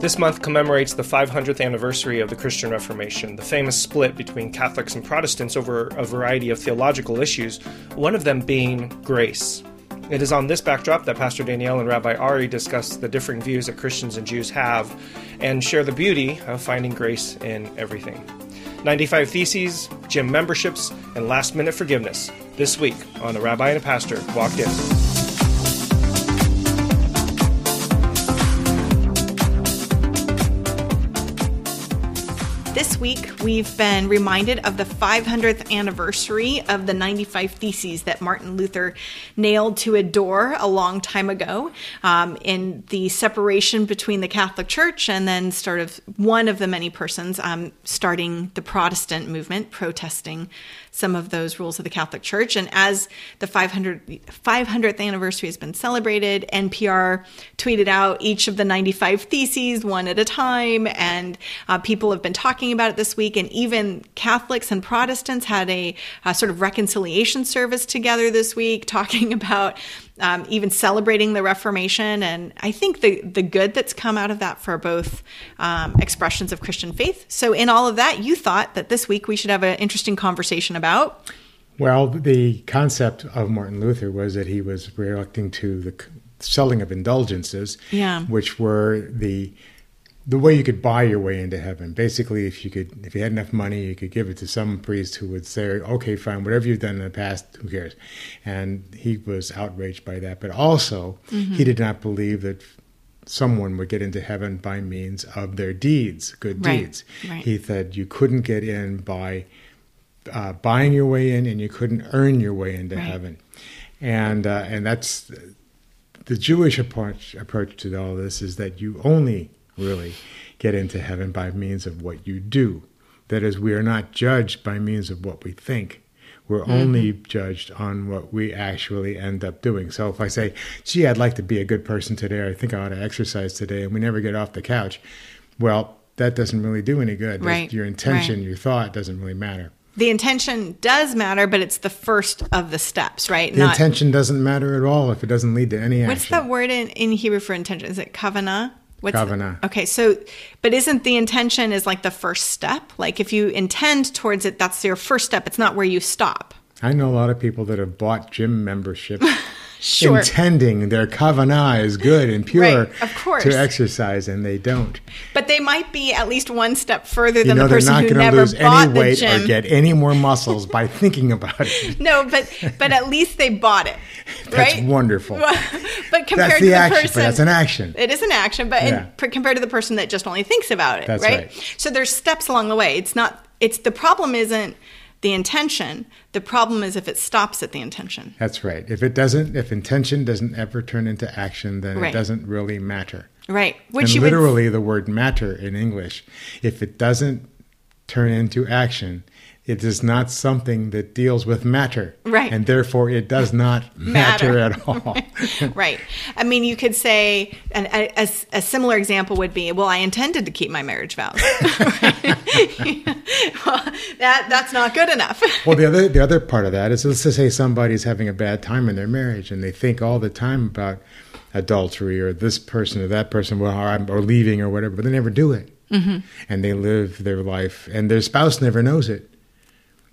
This month commemorates the 500th anniversary of the Christian Reformation, the famous split between Catholics and Protestants over a variety of theological issues, one of them being grace. It is on this backdrop that Pastor Danielle and Rabbi Ari discuss the differing views that Christians and Jews have and share the beauty of finding grace in everything. 95 Theses, gym memberships, and last minute forgiveness this week on The Rabbi and a Pastor Walked In. Week, we've been reminded of the 500th anniversary of the 95 Theses that Martin Luther nailed to a door a long time ago um, in the separation between the Catholic Church and then sort of one of the many persons um, starting the Protestant movement, protesting some of those rules of the Catholic Church. And as the 500, 500th anniversary has been celebrated, NPR tweeted out each of the 95 theses one at a time. And uh, people have been talking about it this week. And even Catholics and Protestants had a, a sort of reconciliation service together this week, talking about um, even celebrating the Reformation. And I think the, the good that's come out of that for both um, expressions of Christian faith. So, in all of that, you thought that this week we should have an interesting conversation about. Well, the concept of Martin Luther was that he was reacting to the selling of indulgences, yeah. which were the the way you could buy your way into heaven. Basically, if you could, if you had enough money, you could give it to some priest who would say, "Okay, fine, whatever you've done in the past, who cares?" And he was outraged by that. But also, mm-hmm. he did not believe that someone would get into heaven by means of their deeds, good right. deeds. Right. He said you couldn't get in by uh, buying your way in, and you couldn't earn your way into right. heaven. And uh, and that's the Jewish approach approach to all this is that you only really get into heaven by means of what you do. That is, we are not judged by means of what we think. We're mm-hmm. only judged on what we actually end up doing. So if I say, gee, I'd like to be a good person today, or I think I ought to exercise today, and we never get off the couch, well, that doesn't really do any good. Right. Your intention, right. your thought doesn't really matter. The intention does matter, but it's the first of the steps, right? The Not, intention doesn't matter at all if it doesn't lead to any action. What's that word in, in Hebrew for intention? Is it kavanah? What's Kavanah. The, okay, so, but isn't the intention is like the first step? Like if you intend towards it, that's your first step. It's not where you stop. I know a lot of people that have bought gym membership sure. intending their kavanah is good and pure right, of course. to exercise, and they don't. But they might be at least one step further than you know, the person who never lose bought any weight the gym. or get any more muscles by thinking about it. No, but but at least they bought it. That's right? wonderful. but compared that's to the action, person, that's an action. It is an action, but yeah. in, compared to the person that just only thinks about it, that's right? right? So there's steps along the way. It's not. It's the problem isn't the intention. The problem is if it stops at the intention. That's right. If it doesn't, if intention doesn't ever turn into action, then right. it doesn't really matter. Right. Which and literally would... the word matter in English, if it doesn't turn into action, it is not something that deals with matter. Right. And therefore it does not matter, matter at all. right. I mean, you could say, and a, a, similar example would be, well, I intended to keep my marriage vows. well, that, that's not good enough. well, the other, the other part of that is let's just say somebody's having a bad time in their marriage and they think all the time about adultery or this person or that person well, or leaving or whatever, but they never do it. Mm-hmm. And they live their life, and their spouse never knows it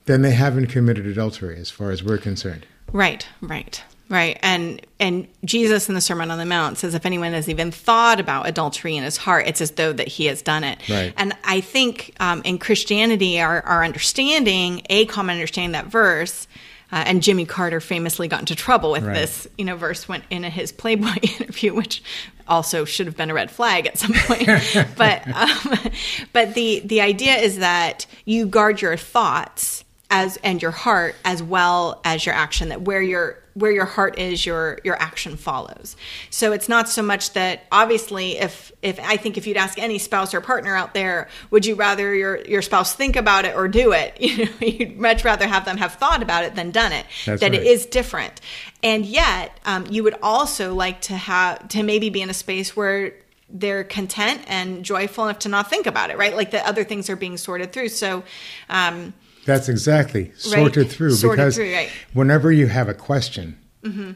then they haven't committed adultery as far as we're concerned. Right, right. Right. And and Jesus in the Sermon on the Mount says if anyone has even thought about adultery in his heart, it's as though that he has done it. Right. And I think um, in Christianity, our, our understanding, a common understanding that verse, uh, and Jimmy Carter famously got into trouble with right. this, you know, verse went in his Playboy interview, which also should have been a red flag at some point. but um, but the the idea is that you guard your thoughts as and your heart as well as your action that where your where your heart is your your action follows. So it's not so much that obviously if if i think if you'd ask any spouse or partner out there would you rather your your spouse think about it or do it? You know you'd much rather have them have thought about it than done it That's that right. it is different. And yet um, you would also like to have to maybe be in a space where they're content and joyful enough to not think about it right? Like the other things are being sorted through. So um, that's exactly sorted right. through sorted because through, right. whenever you have a question, mm-hmm.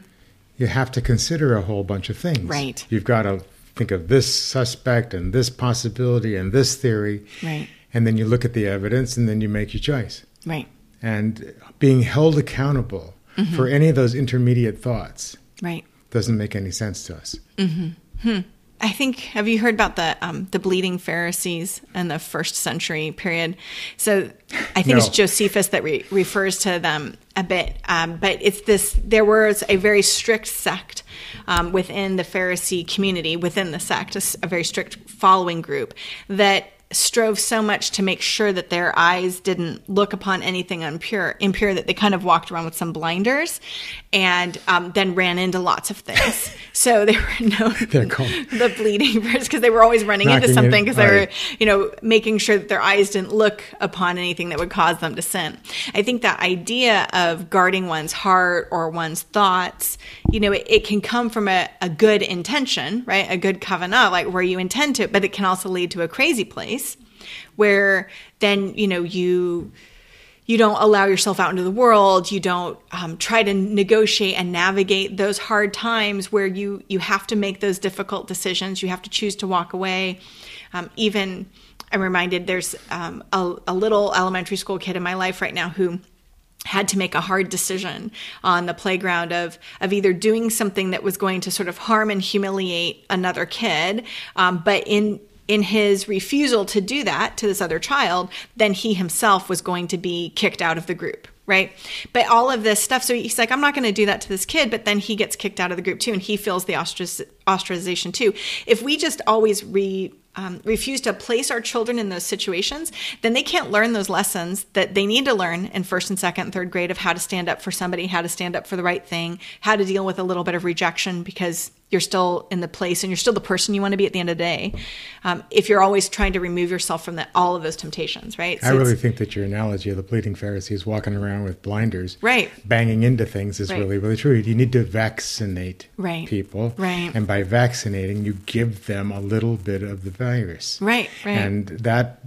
you have to consider a whole bunch of things. Right. You've got to think of this suspect and this possibility and this theory. Right. And then you look at the evidence and then you make your choice. Right. And being held accountable Mm-hmm. for any of those intermediate thoughts Right. doesn't make any sense to us. I think have you heard about the um, the bleeding Pharisees in the first century period? So I think it's Josephus that re- refers to them a bit, um, but it's this. There was a very strict sect um, within the Pharisee community, within the sect, a very strict following group that strove so much to make sure that their eyes didn't look upon anything impure, impure that they kind of walked around with some blinders, and um, then ran into lots of things. so they were known They're called- the bleeding birds because they were always running into something because they were, you know, making sure that their eyes didn't look upon anything that would cause them to sin. I think that idea of guarding one's heart or one's thoughts, you know, it, it can come from a, a good intention, right? A good kavanah, like where you intend to, but it can also lead to a crazy place where then, you know, you you don't allow yourself out into the world. You don't um, try to negotiate and navigate those hard times where you you have to make those difficult decisions. You have to choose to walk away. Um, even i'm reminded there's um, a, a little elementary school kid in my life right now who had to make a hard decision on the playground of of either doing something that was going to sort of harm and humiliate another kid, um, but in in his refusal to do that to this other child, then he himself was going to be kicked out of the group. Right. But all of this stuff. So he's like, I'm not going to do that to this kid. But then he gets kicked out of the group too. And he feels the ostrac- ostracization too. If we just always re, um, refuse to place our children in those situations, then they can't learn those lessons that they need to learn in first and second and third grade of how to stand up for somebody, how to stand up for the right thing, how to deal with a little bit of rejection because you're still in the place and you're still the person you want to be at the end of the day. Um, if you're always trying to remove yourself from the, all of those temptations, right? I really think that your analogy of the bleeding Pharisees walking around with blinders, Right. banging into things is Right. really, really true. You need to vaccinate Right. people. Right. And by vaccinating, you give them a little bit of the virus. Right, right. And that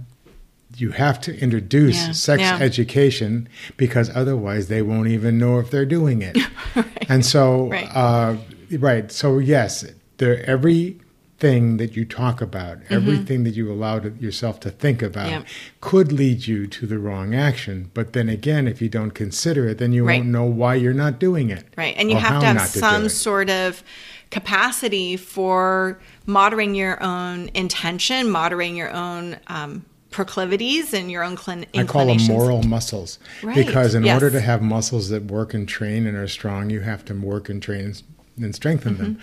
you have to introduce Yeah, sex yeah. education because otherwise they won't even know if they're doing it. And so, Right. uh, right. So yes, there everything that you talk about, everything that you allow to, yourself to think about, Mm-hmm. Yep. could lead you to the wrong action. But then again, if you don't consider it, then you Right. won't know why you're not doing it. Right. And you have to have some it. sort of capacity for moderating your own intention, moderating your own um, proclivities and your own clin- I call them moral muscles Right, because in yes. order to have muscles that work and train and are strong, you have to work and train and- strengthen them.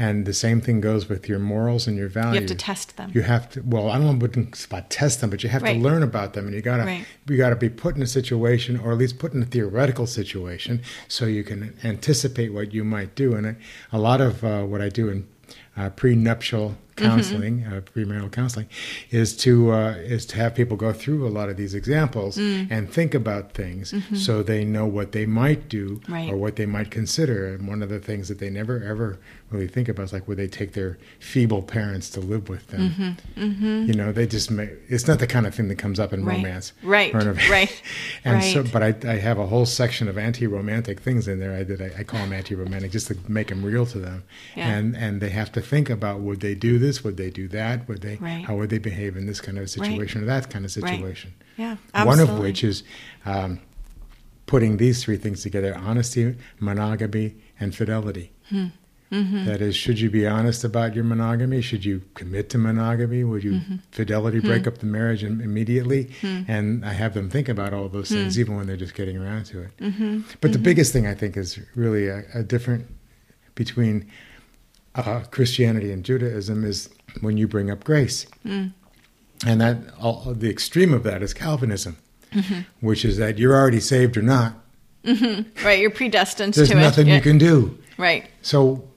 And the same thing goes with your morals and your values. Mm-hmm, You have to test them. You have to. Well, I don't know about test them, but you have Right. to learn about them, and you gotta Right. you gotta be put in a situation, or at least put in a theoretical situation, so you can anticipate what you might do. And I, a lot of uh, what I do in uh, prenuptial Mm-hmm. counseling, uh, premarital counseling, is to uh, is to have people go through a lot of these examples Mm. and think about things so they know what they might do Mm-hmm. Right. or what they might consider. And one of the things that they never ever really think about is like would they take their feeble parents to live with them? You know, they just may, it's not the kind of thing that comes up in Mm-hmm. Right. romance, Right. Right. and so, but I, I have a whole section of anti-romantic things in there. I did. I, I call them anti-romantic just to make them real to them, Yeah. and and they have to think about would they do this? Would they do that? Would they? Right. How would they behave in this kind of situation or that kind of Right. situation? Yeah, One of which is um, putting these three things together: honesty, monogamy, and fidelity. Hmm. Mm-hmm. That is, should you be honest about your monogamy? Should you commit to monogamy? Would you Mm-hmm. fidelity Hmm. break up the marriage im- immediately? And I have them think about all those Hmm. things, even when they're just getting around to it. Mm-hmm. But the biggest thing I think is really a, a different between uh, Christianity and Judaism is when you bring up grace, Hmm. and that all, the extreme of that is Calvinism, Mm-hmm. which is that you're already saved or not. Right. You're predestined to it. There's nothing it. you can do. Right. So,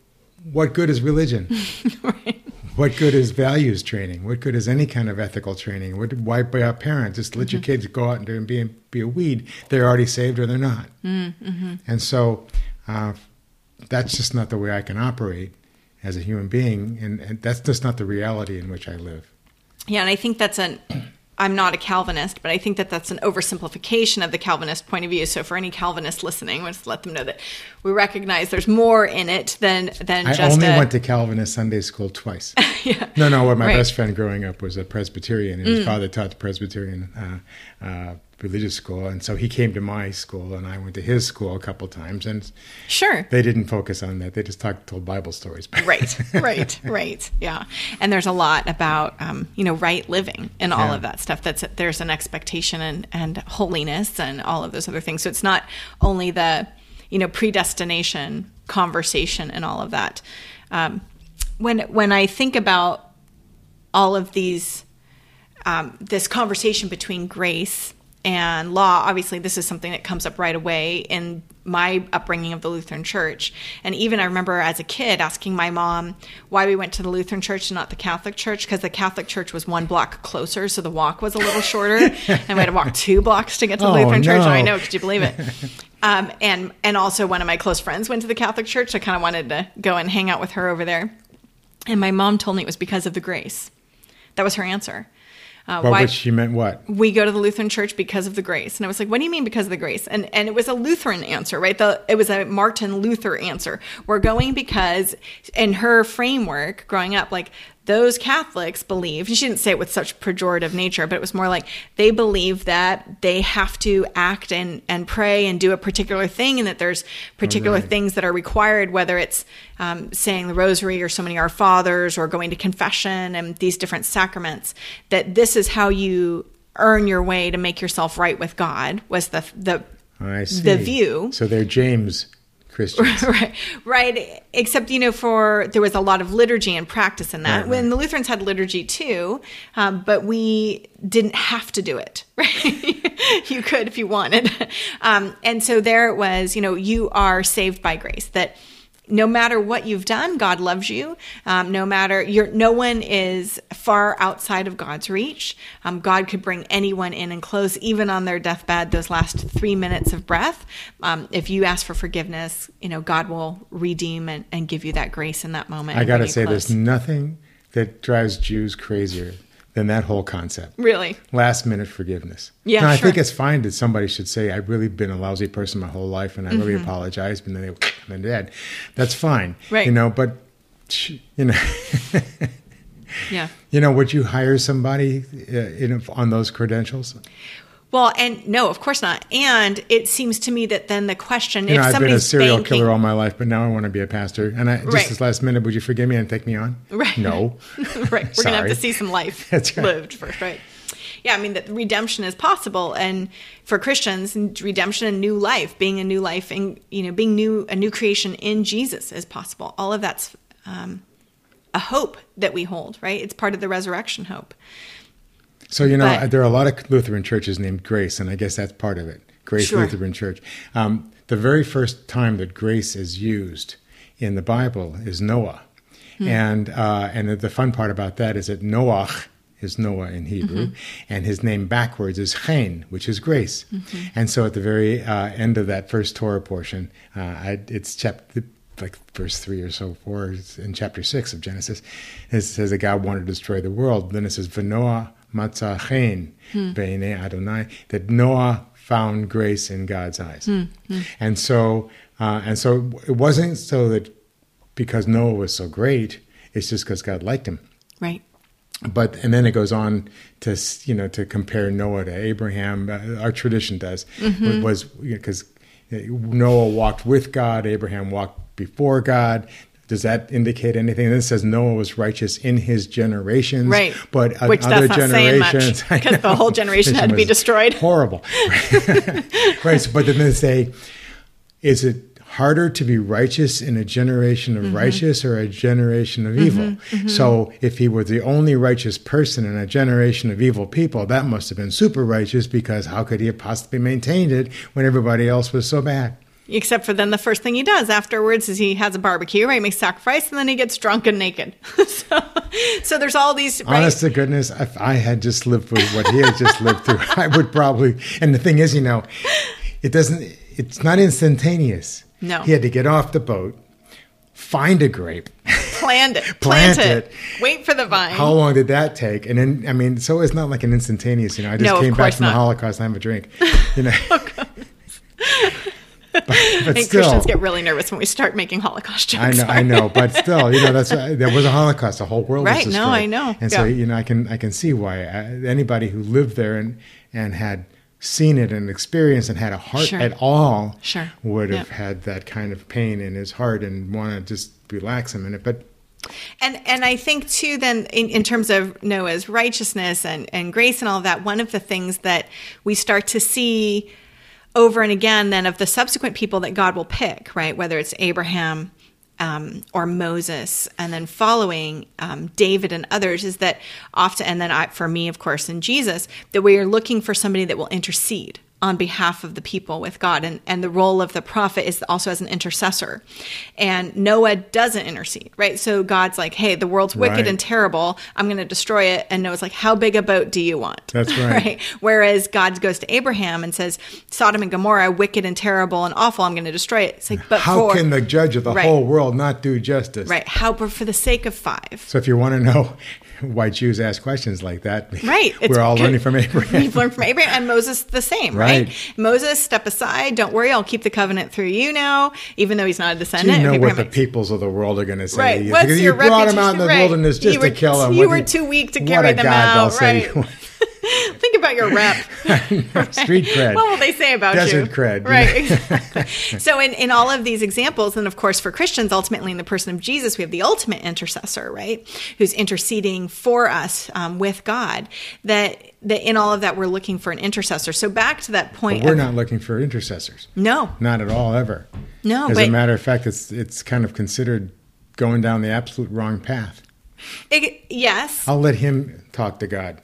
what good is religion? right. What good is values training? What good is any kind of ethical training? What, why be a parent? Just let your kids go out and, and be, be a weed. They're already saved or they're not. Mm-hmm. And so uh, that's just not the way I can operate as a human being. And, and that's just not the reality in which I live. Yeah, and I think that's an I'm not a Calvinist, but I think that that's an oversimplification of the Calvinist point of view. So for any Calvinist listening, let's let them know that we recognize there's more in it than than I just. only a, went to Calvinist Sunday school twice. yeah. No, no. What my Right. Mm. best friend growing up was a Presbyterian, and his father taught the Presbyterian uh, uh, religious school, and so he came to my school, and I went to his school a couple times, and Sure. they didn't focus on that. They just talked, told Bible stories. right right right yeah and there's a lot about um, you know right living and all Yeah. of that stuff that's there's an expectation and, and holiness and all of those other things so it's not only the you know predestination conversation and all of that um, when when i think about all of these um, this conversation between grace and law obviously this is something that comes up right away in my upbringing of the lutheran church. And even i remember as a kid asking my mom why we went to the lutheran church and not the catholic church because the catholic church was one block closer so the walk was a little shorter. And we had to walk two blocks to get to the Oh, lutheran church. No. i know could you believe it. Um, and and also one of my close friends went to the catholic church. I kind of wanted to go and hang out with her over there. And my mom told me it was because of the grace. That was her answer uh, why- which she meant what? we go to the Lutheran church because of the grace. And I was like, what do you mean because of the grace? And and it was a Lutheran answer, right? The it was a Martin Luther answer. We're going because in her framework growing up, like those Catholics believe, she didn't say it with such pejorative nature, but it was more like they believe that they have to act and, and pray and do a particular thing and that there's particular right. things that are required, whether it's um, saying the rosary or so many Our Fathers or going to confession and these different sacraments, that this is how you earn your way to make yourself right with God was the the I see. the view. So they're James Christians. right. Right. Except you know for there was a lot of liturgy and practice in that. Right, when right. the lutherans had liturgy too um, but we didn't have to do it. Right. You could if you wanted. Um, and so there it was you know you are saved by grace that no matter what you've done god loves you. Um, no matter you're no one is far outside of god's reach. Um, god could bring anyone in and close even on their deathbed those last three minutes of breath. Um, if you ask for forgiveness you know god will redeem and, and give you that grace in that moment I gotta say, close. there's nothing that drives Jews crazier than that whole concept. really Last minute forgiveness. Yeah, Now, I think it's fine that somebody should say, I've really been a lousy person my whole life and I really apologize, but then they, they're dead. That's fine. Mm-hmm. Right. You know, but, you know, yeah you know, would you hire somebody uh, in, on those credentials? Well and no of course not and it seems to me that then the question You if know, I've been a serial banking, killer all my life, but now I want to be a pastor. And I, just Right. this last minute, would you forgive me and take me on? Right. No. right. We're going to have to see some life That's right. lived first, right? Yeah, I mean that redemption is possible, and for Christians, redemption and new life, being a new life, and you know, being new a new creation in Jesus is possible. All of that's um, a hope that we hold, right? It's part of the resurrection hope. So you know, But- there are a lot of Lutheran churches named Grace, and I guess that's part of it. Grace Sure. Lutheran Church. Um, the very first time that grace is used in the Bible is Noah, Hmm. and uh, and the fun part about that is that Noach is Noah in Hebrew, Mm-hmm. and his name backwards is Chen, which is grace. Mm-hmm. And so at the very uh, end of that first Torah portion, uh, I, it's chapter like verse three or so, four it's in chapter six of Genesis. It says that God wanted to destroy the world. Then it says Vanoah matzah chen Adonai that Noah found grace in God's eyes, and so uh, and so it wasn't so that because Noah was so great. It's just because God liked him Right. but and then it goes on to you know to compare Noah to Abraham. Uh, our tradition does was because Noah walked with God, Abraham walked before God. Does that indicate anything? And then says Noah was righteous in his generations, Right. But Which that's other not saying much, generations, I 'cause the whole generation had to be destroyed. Horrible, right? so, but then they say, is it harder to be righteous in a generation Mm-hmm. of righteous or a generation of evil? So, if he were the only righteous person in a generation of evil people, that must have been super righteous because how could he have possibly maintained it when everybody else was so bad? Except for then the first thing he does afterwards is he has a barbecue, right? He Makes sacrifice, and then he gets drunk and naked. so, so there's all these. Right? Honest to goodness, if I had just lived through what he had just lived through, I would probably. And the thing is, you know, it doesn't. It's not instantaneous. No. he had to get off the boat, find a grape, Planned it. Plant Plant, it. it. Wait for the vine. How long did that take? And then, I mean, so it's not like an instantaneous. You know, I just No, came back from the not. Holocaust. I have a drink. You know, oh, but I think still, Christians get really nervous when we start making Holocaust jokes. I know, I know, but still, you know, that's there was a Holocaust. The whole world Right, was no. I know, And so, you know, I can I can see why uh, anybody who lived there and and had seen it and experienced and had a heart Sure. at all Sure. would have Yeah. had that kind of pain in his heart and want to just relax a minute. But And and I think too then in, in terms of Noah's righteousness and, and grace and all of that, one of the things that we start to see over and again then of the subsequent people that God will pick, right? Whether it's Abraham um, or Moses, and then following um, David and others, is that often, and then I, for me, of course, in Jesus, that we are looking for somebody that will intercede on behalf of the people with God. And, and the role of the prophet is also as an intercessor. And Noah doesn't intercede, right? So God's like, hey, the world's wicked Right. and terrible. I'm going to destroy it. And Noah's like, how big a boat do you want? That's right. Whereas God goes to Abraham and says, Sodom and Gomorrah, wicked and terrible and awful. I'm going to destroy it. It's like, but how for, can the judge of the Right. whole world not do justice? right? How, but for the sake of five. So if you want to know why Jews ask questions like that, Right. We're all good. learning from Abraham. We've learned from Abraham and Moses the same, right? Right. Moses, step aside. Don't worry. I'll keep the covenant through you now, even though he's not a Do descendant you know what the peoples of the world are going to say? Right. You, What's your you brought them out in the? Right. wilderness just were- to kill them. you What were do too weak to carry them God out, right. Think about your rep. Street cred. What will they say about you? Desert you? cred. Right, exactly. so in, in all of these examples, and of course for Christians, ultimately in the person of Jesus, we have the ultimate intercessor, right? Who's interceding for us um, with God. That that in all of that we're looking for an intercessor. So back to that point. We're of- not looking for intercessors. No, Not at all, ever. no. As but a matter of fact, it's it's kind of considered going down the absolute wrong path. it- yes, I'll let him talk to God.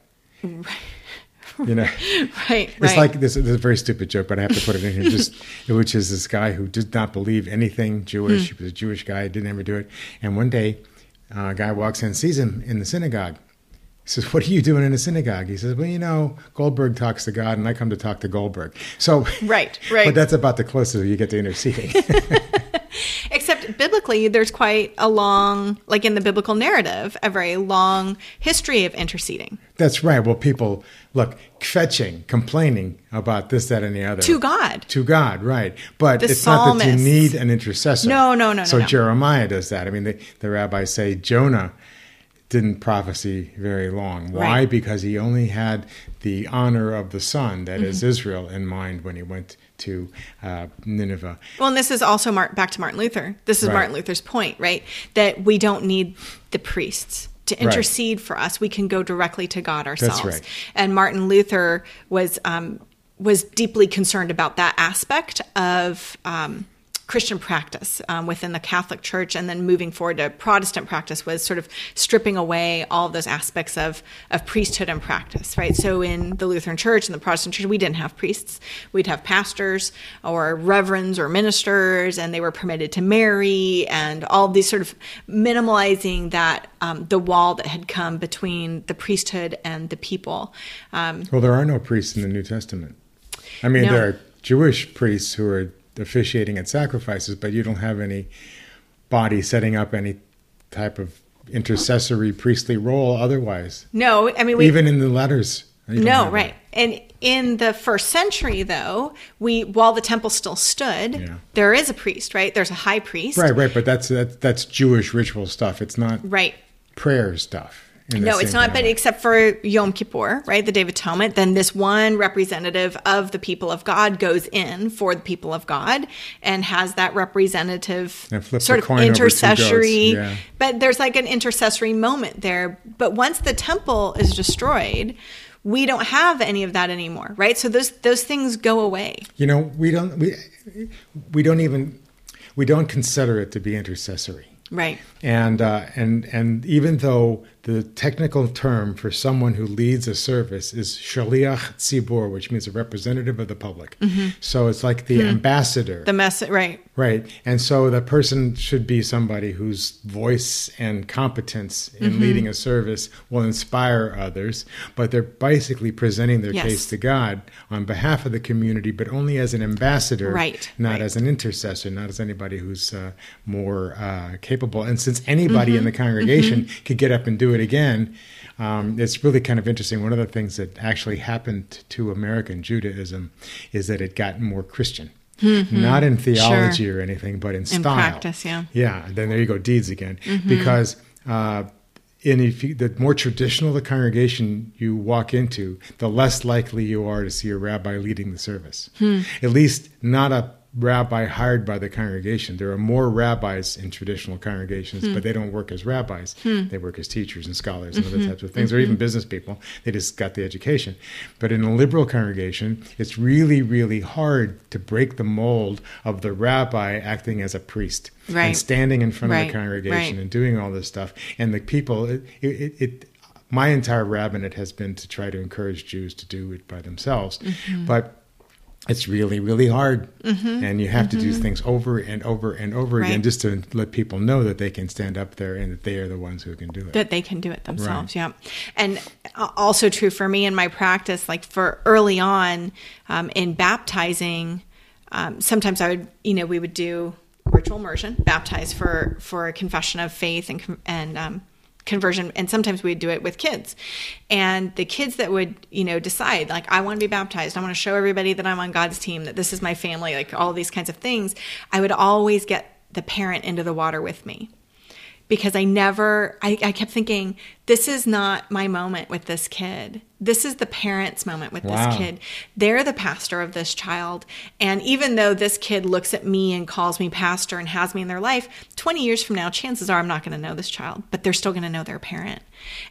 You know, right, it's right. like this, this is a very stupid joke, but I have to put it in here. Just which is this guy who did not believe anything Jewish. Hmm. He was a Jewish guy, didn't ever do it. And one day, uh, a guy walks in, sees him in the synagogue. He says, "What are you doing in the synagogue?" He says, "Well, you know, Goldberg talks to God, and I come to talk to Goldberg." So, Right, right. But that's about the closest you get to interceding. Except biblically, there's quite a long, like in the biblical narrative, a very long history of interceding That's right. Well, people look fetching, complaining about this, that, and the other to God. To God, right? But The it's not that you need an intercessor. No, no, no, no, So no. Jeremiah does that. I mean, the, the rabbis say Jonah didn't prophesy very long. Why? Right. Because he only had the honor of the son, that is Mm-hmm. Israel, in mind when he went to uh, Nineveh. Well, and this is also back to Martin Luther. This is Right. Martin Luther's point, right? That we don't need the priests to intercede for us. We can go directly to God ourselves. right. And Martin Luther was um, was deeply concerned about that aspect of. Um, Christian practice um, within the Catholic Church, and then moving forward to Protestant practice was sort of stripping away all those aspects of of priesthood and practice, right? So in the Lutheran Church and the Protestant Church, we didn't have priests; we'd have pastors or reverends or ministers, and they were permitted to marry, and all these sort of minimalizing that um, the wall that had come between the priesthood and the people. Um, Well, there are no priests in the New Testament. I mean, No. there are Jewish priests who are officiating at sacrifices, but you don't have any body setting up any type of intercessory priestly role otherwise. no, I mean we Even in the letters. No, right. And in the first century, though, we while the temple still stood, Yeah. there is a priest, right? There's a high priest. Right, right, but that's that's, that's Jewish ritual stuff. It's not Right. prayer stuff. No, it's not. But except for Yom Kippur, right, the Day of Atonement, then this one representative of the people of God goes in for the people of God and has that representative sort of coin over two goats, intercessory. yeah. But there's like an intercessory moment there. But once the temple is destroyed. We don't have any of that anymore, right? So those those things go away. you know, we don't we we don't even we don't consider it to be intercessory. Right. And uh, and and even though the technical term for someone who leads a service is shaliach tzibur, which means a representative of the public, so it's like the ambassador, Mm-hmm. The mess, right? right? And so the person should be somebody whose voice and competence in Mm-hmm. leading a service will inspire others, but they're basically presenting their Yes. case to God on behalf of the community, but only as an ambassador, Right, not right. as an intercessor, not as anybody who's uh, more uh, capable capable. And since anybody in the congregation could get up and do it again, um, it's really kind of interesting. One of the things that actually happened to American Judaism is that it got more Christian. Not in theology or anything, but in, style. practice, yeah. Yeah. Then there you go, deeds again. Because uh, in if you, the more traditional the congregation you walk into, the less likely you are to see a rabbi leading the service. At least not a rabbi hired by the congregation. There are more rabbis in traditional congregations, but hmm. they don't work as rabbis. Hmm. They work as teachers and scholars and other mm-hmm. types of things, or mm-hmm. even business people. They just got the education. But in a liberal congregation, it's really, really hard to break the mold of the rabbi acting as a priest Right. and standing in front of the congregation right. and doing all this stuff. And the people, it, it, it, my entire rabbinate has been to try to encourage Jews to do it by themselves, Mm-hmm. but it's really, really hard, and you have to do things over and over and over again Mm-hmm. Just to let people know that they can stand up there and that they are the ones who can do it. that they can do it themselves yeah and also true for me in my practice like for early on um, in baptizing um, sometimes i would you know we would do ritual immersion baptize for for a confession of faith and and um, conversion and sometimes we'd do it with kids. And the kids that would you know decide like i want to be baptized. I want to show everybody that i'm on god's team that this is my family like all these kinds of things i would always get the parent into the water with me because I never, I, I kept thinking, this is not my moment with this kid. This is the parent's moment with Wow. this kid. They're the pastor of this child. And even though this kid looks at me and calls me pastor and has me in their life, 20 years from now, chances are I'm not going to know this child, but they're still going to know their parent.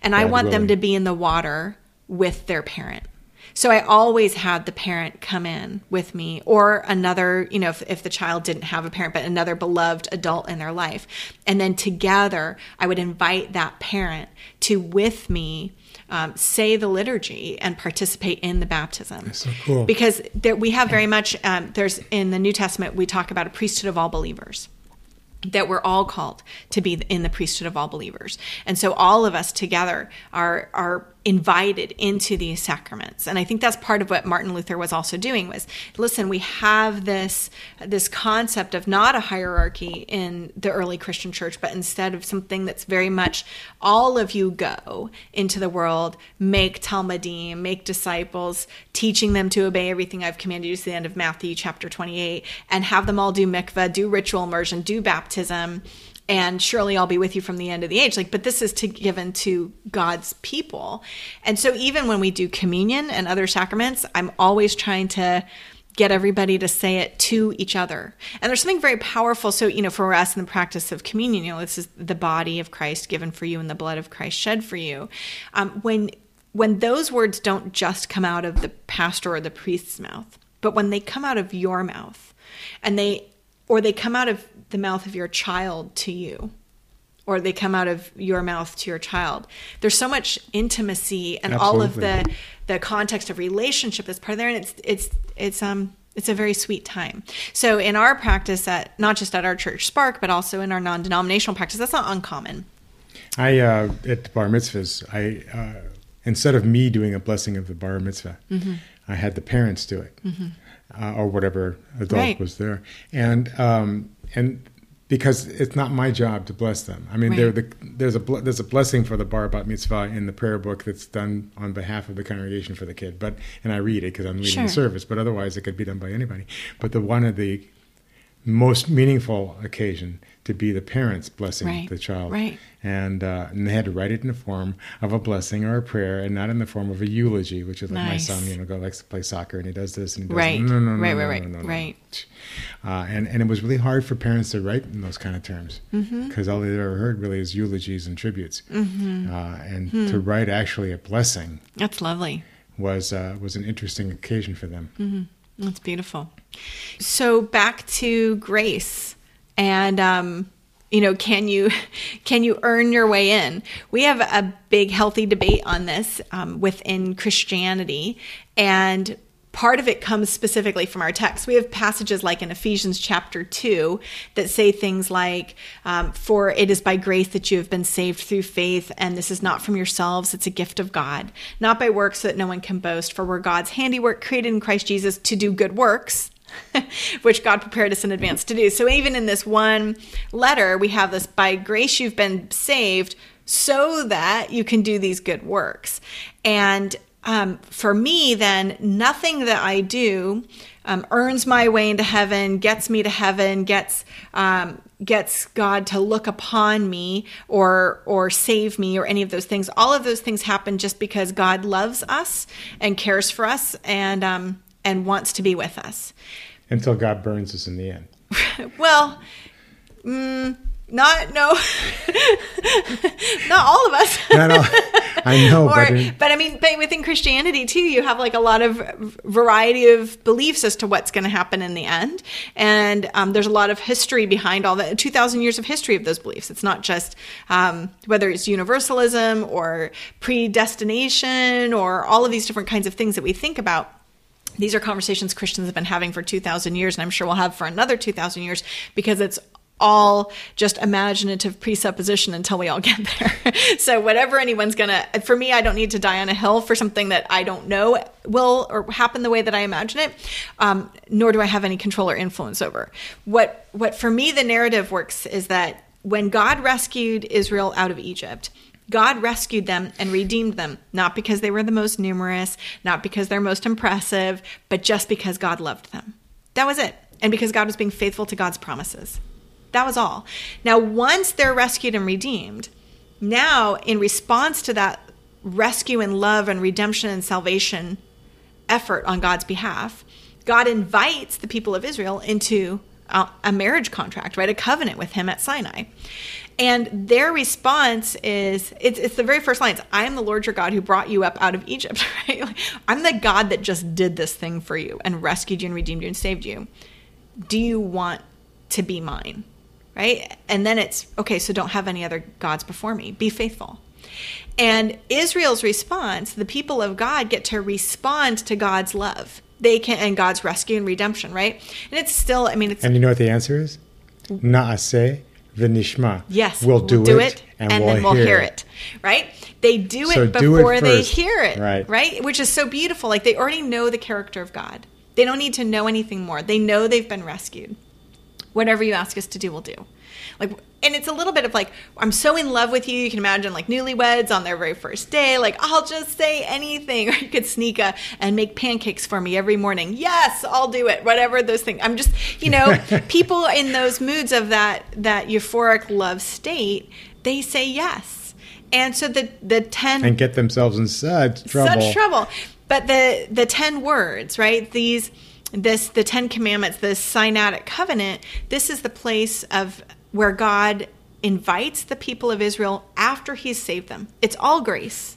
And I God want them to be in the water with their parent. So I always had the parent come in with me or another, you know, if, if the child didn't have a parent, but another beloved adult in their life. And then together, I would invite that parent to, with me, um, say the liturgy and participate in the baptism. so cool. Because there, we have very much, um, there's in the New Testament, we talk about a priesthood of all believers that we're all called to be in the priesthood of all believers. And so all of us together are are invited into these sacraments. And I think that's part of what Martin Luther was also doing was listen, we have this this concept of not a hierarchy in the early Christian church, but instead of something that's very much all of you go into the world, make talmidim, make disciples, teaching them to obey everything I've commanded you to the end of Matthew chapter 28, and have them all do mikvah, do ritual immersion, do baptism, and surely I'll be with you from the end of the age. Like, but this is to given to God's people. And so even when we do communion and other sacraments, I'm always trying to get everybody to say it to each other. And there's something very powerful. So, you know, for us in the practice of communion, you know, this is the body of Christ given for you and the blood of Christ shed for you. Um, when when those words don't just come out of the pastor or the priest's mouth, but when they come out of your mouth and they or they come out of the mouth of your child to you or they come out of your mouth to your child. There's so much intimacy and all of the the context of relationship that's part of there and it's it's it's um it's a very sweet time. So in our practice at not just at our church spark but also in our non-denominational practice that's not uncommon. I uh, at the bar mitzvahs, I uh, instead of me doing a blessing of the bar mitzvah, Mm-hmm. I had the parents do it, uh, or whatever adult Right. was there, and um, and because it's not my job to bless them. I mean, Right. the, there's a there's a blessing for the bar bat mitzvah in the prayer book that's done on behalf of the congregation for the kid, but and I read it because I'm reading Sure. the service, but otherwise it could be done by anybody. But the one of the most meaningful occasion to be the parents blessing Right. the child Right. and, uh, and they had to write it in the form of a blessing or a prayer, and not in the form of a eulogy, which is like Nice. my son, you know, go likes to play soccer and he does this and he does Right. that. No, no, no, Right, no, right, no, right, no, no, no. right. Uh, and and it was really hard for parents to write in those kind of terms Mm-hmm. because all they ever heard really is eulogies and tributes, Mm-hmm. uh, and Hmm. to write actually a blessing that's lovely was uh, was an interesting occasion for them. Mm-hmm. That's beautiful. So back to grace, and um, you know, can you can you earn your way in? We have a big, healthy debate on this um, within Christianity, and part of it comes specifically from our text. We have passages like in Ephesians chapter 2 that say things like, um, For it is by grace that you have been saved through faith, and this is not from yourselves, it's a gift of God, not by works so that no one can boast, for we're God's handiwork created in Christ Jesus to do good works. which God prepared us in advance to do. So even in this one letter, we have this by grace you've been saved so that you can do these good works. And um, for me, then, nothing that I do um, earns my way into heaven, gets me to heaven, gets um, gets God to look upon me or or save me or any of those things. All of those things happen just because God loves us and cares for us and um, and wants to be with us. Until God burns us in the end. well. Mm, not no, not all of us. Not all. I know, or, but, but I mean, but within Christianity too, you have like a lot of variety of beliefs as to what's going to happen in the end, and um, there's a lot of history behind all that. Two thousand years of history of those beliefs. It's not just um, whether it's universalism or predestination or all of these different kinds of things that we think about these are conversations Christians have been having for 2,000 years, and I'm sure we'll have for another 2,000 years because it's all just imaginative presupposition until we all get there. so whatever anyone's gonna, for me, I don't need to die on a hill for something that I don't know will or happen the way that I imagine it. Um, nor do I have any control or influence over. What what for me the narrative works is that when God rescued Israel out of Egypt. God rescued them and redeemed them, not because they were the most numerous, not because they're most impressive, but just because God loved them. That was it. And because God was being faithful to God's promises. That was all. Now, once they're rescued and redeemed, now in response to that rescue and love and redemption and salvation effort on God's behalf, God invites the people of Israel into a marriage contract, right? A covenant with him at Sinai. And their response is it's, it's the very first lines I am the Lord your God who brought you up out of Egypt, right? Like, I'm the God that just did this thing for you and rescued you and redeemed you and saved you. Do you want to be mine? Right? And then it's okay, so don't have any other gods before me. Be faithful. And Israel's response, the people of God get to respond to God's love. They can and God's rescue and redemption, right? And it's still, I mean, it's And you know what the answer is? Naaseh v'nishma. Yes, we'll do, we'll do it, it, and, and we'll then we'll hear, hear it. it. Right? They do it so before do it they hear it. Right. Right? Which is so beautiful. Like they already know the character of God. They don't need to know anything more. They know they've been rescued whatever you ask us to do, we'll do. Like, and it's a little bit of like, I'm so in love with you. You can imagine like newlyweds on their very first day. Like, I'll just say anything. Or you could sneak a and make pancakes for me every morning. Yes, I'll do it. Whatever those things. I'm just, you know, people in those moods of that that euphoric love state, they say yes. And so the the ten and get themselves in such trouble. Such trouble. But the the ten words, right? These this the Ten Commandments, the Sinaitic covenant, this is the place of where God invites the people of Israel after he's saved them. It's all grace.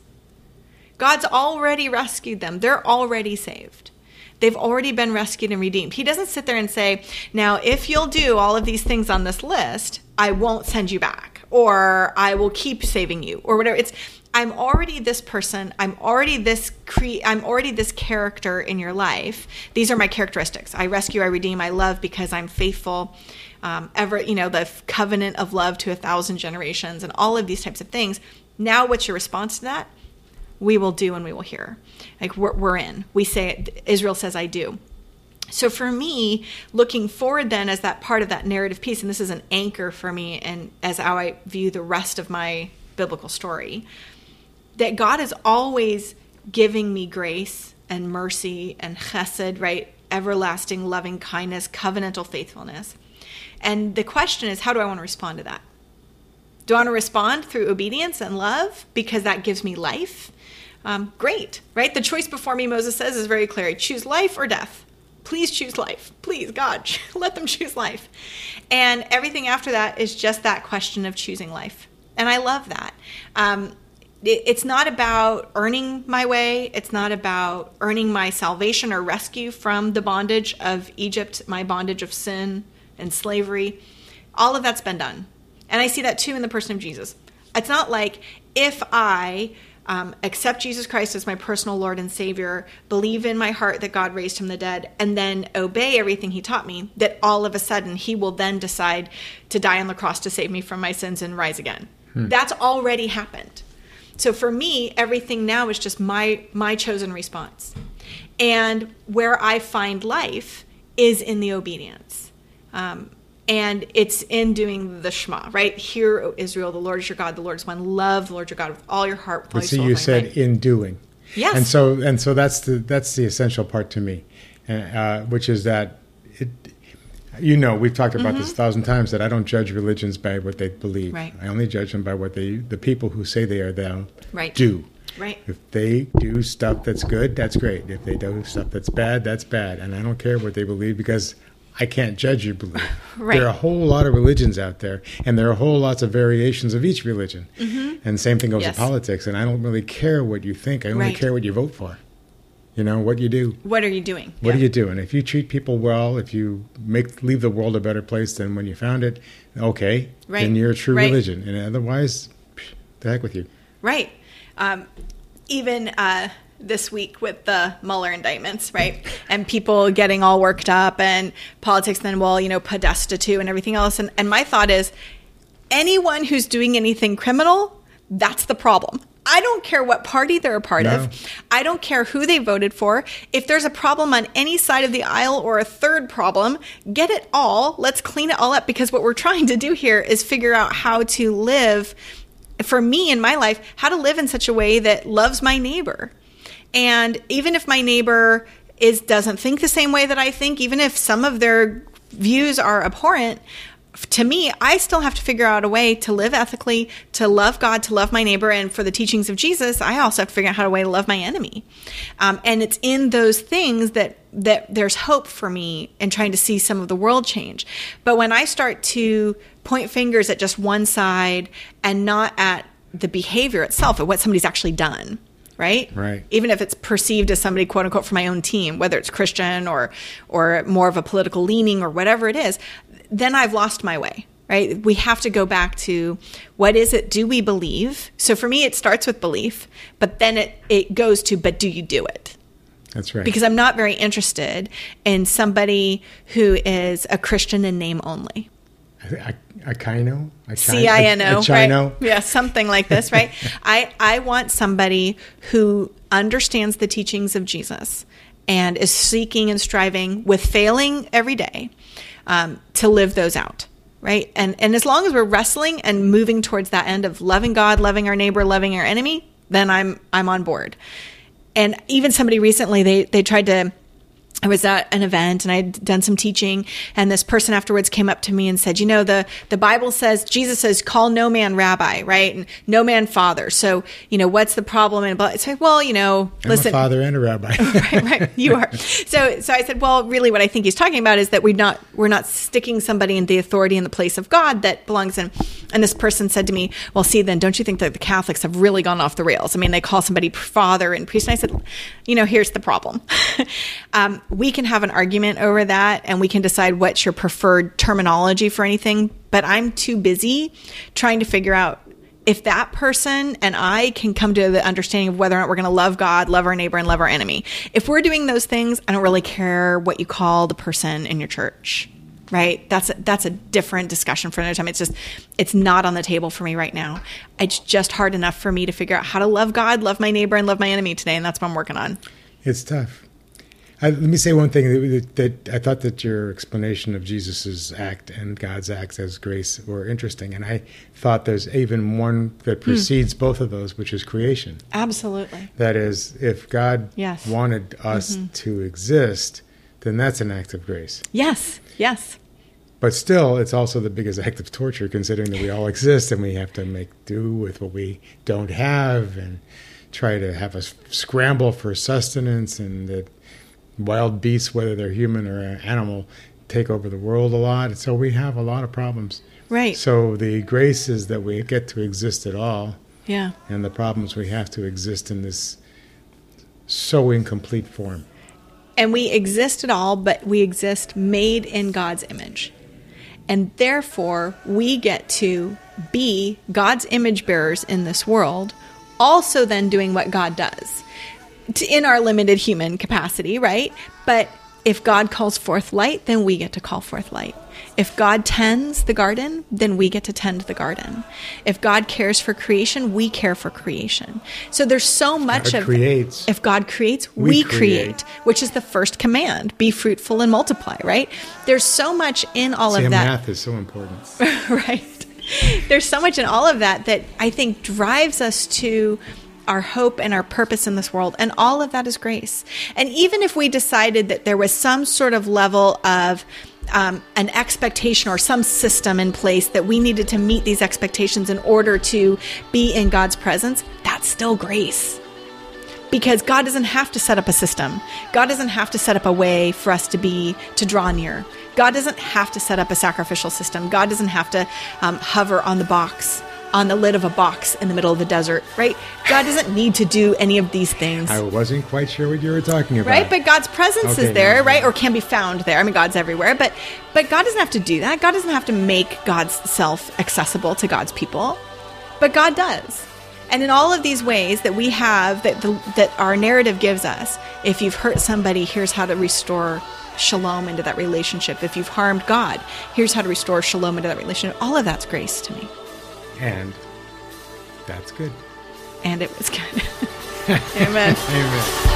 God's already rescued them. They're already saved. They've already been rescued and redeemed. He doesn't sit there and say, Now, if you'll do all of these things on this list, I won't send you back, or I will keep saving you, or whatever. It's I'm already this person. I'm already this cre- I'm already this character in your life. These are my characteristics. I rescue, I redeem, I love because I'm faithful. Um, ever, you know, the covenant of love to a thousand generations, and all of these types of things. Now, what's your response to that? We will do and we will hear. Like we're, we're in. We say it. Israel says, "I do." So for me, looking forward then as that part of that narrative piece, and this is an anchor for me, and as how I view the rest of my biblical story that God is always giving me grace and mercy and chesed, right? Everlasting loving kindness, covenantal faithfulness. And the question is, how do I want to respond to that? Do I want to respond through obedience and love because that gives me life? Um, great, right? The choice before me, Moses says, is very clear. choose life or death. Please choose life. Please, God, let them choose life. And everything after that is just that question of choosing life. And I love that. Um, it's not about earning my way. It's not about earning my salvation or rescue from the bondage of Egypt, my bondage of sin and slavery. All of that's been done. And I see that too in the person of Jesus. It's not like if I um, accept Jesus Christ as my personal Lord and Savior, believe in my heart that God raised him the dead, and then obey everything he taught me, that all of a sudden he will then decide to die on the cross to save me from my sins and rise again. Hmm. That's already happened. So for me, everything now is just my my chosen response. And where I find life is in the obedience. Um, and it's in doing the Shema, right? Hear, O Israel, the Lord is your God, the Lord is one. Love the Lord your God with all your heart, with all But see, soul. you with all your said mind. in doing. Yes. And so and so that's the that's the essential part to me, uh, which is that. You know, we've talked about this a thousand times that I don't judge religions by what they believe. Mm-hmm. Right. I only judge them by what they the people who say they are them Right. do. Right. If they do stuff that's good, that's great. If they do stuff that's bad, that's bad. And I don't care what they believe because I can't judge your belief. Right. There are a whole lot of religions out there, and there are whole lots of variations of each religion. Mhm. And same thing goes Mm-hmm. Yes. to politics. And I don't really care what you think. I only Right. care what you vote for. You know what you do. What are you doing? What Yeah. do you doing if you treat people well, if you make leave the world a better place than when you found it, okay, Right. then you're a true Right. religion. And otherwise, psh, the heck with you. Right. Um, even uh, this week with the Mueller indictments, right? And people getting all worked up and politics, then, well, you know, Podesta too and everything else. And, and my thought is anyone who's doing anything criminal, that's the problem. I don't care what party they're a part No. of. I don't care who they voted for. If there's a problem on any side of the aisle or a third problem, get it all. Let's clean it all up because what we're trying to do here is figure out how to live for me in my life, how to live in such a way that loves my neighbor. And even if my neighbor is doesn't think the same way that I think, even if some of their views are abhorrent, to me, I still have to figure out a way to live ethically, to love God, to love my neighbor, and for the teachings of Jesus, I also have to figure out how to way to love my enemy. Um, and it's in those things that that there's hope for me in trying to see some of the world change. But when I start to point fingers at just one side and not at the behavior itself, at what somebody's actually done, right? Right. Even if it's perceived as somebody quote unquote from my own team, whether it's Christian or or more of a political leaning or whatever it is, then I've lost my way. Right? We have to go back to what is it do we believe? So for me it starts with belief, but then it it goes to but do you do it? That's right. Because I'm not very interested in somebody who is a Christian in name only. a, a kino, a C I N O, a chino. right? Yeah, something like this, right? I I want somebody who understands the teachings of Jesus and is seeking and striving with failing every day um, to live those out, right? And and as long as we're wrestling and moving towards that end of loving God, loving our neighbor, loving our enemy, then I'm I'm on board. And even somebody recently, they they tried to I was at an event and I'd done some teaching and this person afterwards came up to me and said, you know, the, the Bible says, Jesus says, call no man rabbi, right? And no man father. So, you know, what's the problem? And I said, well, you know, I'm listen. a father and a rabbi. right, right. You are. So, so I said, well, really, what I think he's talking about is that we're not we're not sticking somebody in the authority in the place of God that belongs in. And this person said to me, well, see, then don't you think that the Catholics have really gone off the rails? I mean, they call somebody father and priest. And I said, you know, here's the problem. um, we can have an argument over that, and we can decide what's your preferred terminology for anything. But I'm too busy trying to figure out if that person and I can come to the understanding of whether or not we're going to love God, love our neighbor, and love our enemy. If we're doing those things, I don't really care what you call the person in your church. Right? That's a, that's a different discussion for another time. It's just it's not on the table for me right now. It's just hard enough for me to figure out how to love God, love my neighbor, and love my enemy today, and that's what I'm working on. It's tough. I, let me say one thing that, that I thought that your explanation of Jesus's act and God's act as grace were interesting, and I thought there's even one that Hmm. precedes both of those, which is creation. Absolutely. That is, if God Yes. Mm-hmm. wanted us to exist, then that's an act of grace. Yes. Yes. But still, it's also the biggest act of torture, considering that we all exist and we have to make do with what we don't have and try to have a s- scramble for sustenance, and that wild beasts, whether they're human or animal, take over the world a lot. So we have a lot of problems. Right. So the grace is that we get to exist at all, yeah. and the problems we have to exist in this so incomplete form. And we exist at all, but we exist made in God's image. And therefore, we get to be God's image bearers in this world, also then doing what God does to, in our limited human capacity, right? But if God calls forth light, then we get to call forth light. If God tends the garden, then we get to tend the garden. If God cares for creation, we care for creation. So there's so much God of creates. If God creates, we, We create. create. which is the first command: be fruitful and multiply. Right? There's so much in all See, of that math is so important. right. There's so much in all of that that I think drives us to our hope and our purpose in this world. And all of that is grace. And even if we decided that there was some sort of level of um, an expectation or some system in place that we needed to meet these expectations in order to be in God's presence, that's still grace because God doesn't have to set up a system. God doesn't have to set up a way for us to be to draw near. God doesn't have to set up a sacrificial system. God doesn't have to um, hover on the box, on the lid of a box in the middle of the desert, right? God doesn't need to do any of these things. I wasn't quite sure what you were talking about. Right, but God's presence Okay, is there, right, or can be found there. I mean, God's everywhere, but but God doesn't have to do that. God doesn't have to make God's self accessible to God's people, but God does. And in all of these ways that we have, that the, that our narrative gives us, if you've hurt somebody, here's how to restore shalom into that relationship. If you've harmed God, here's how to restore shalom into that relationship. All of that's grace to me, and that's good. and it was good. Amen. Amen.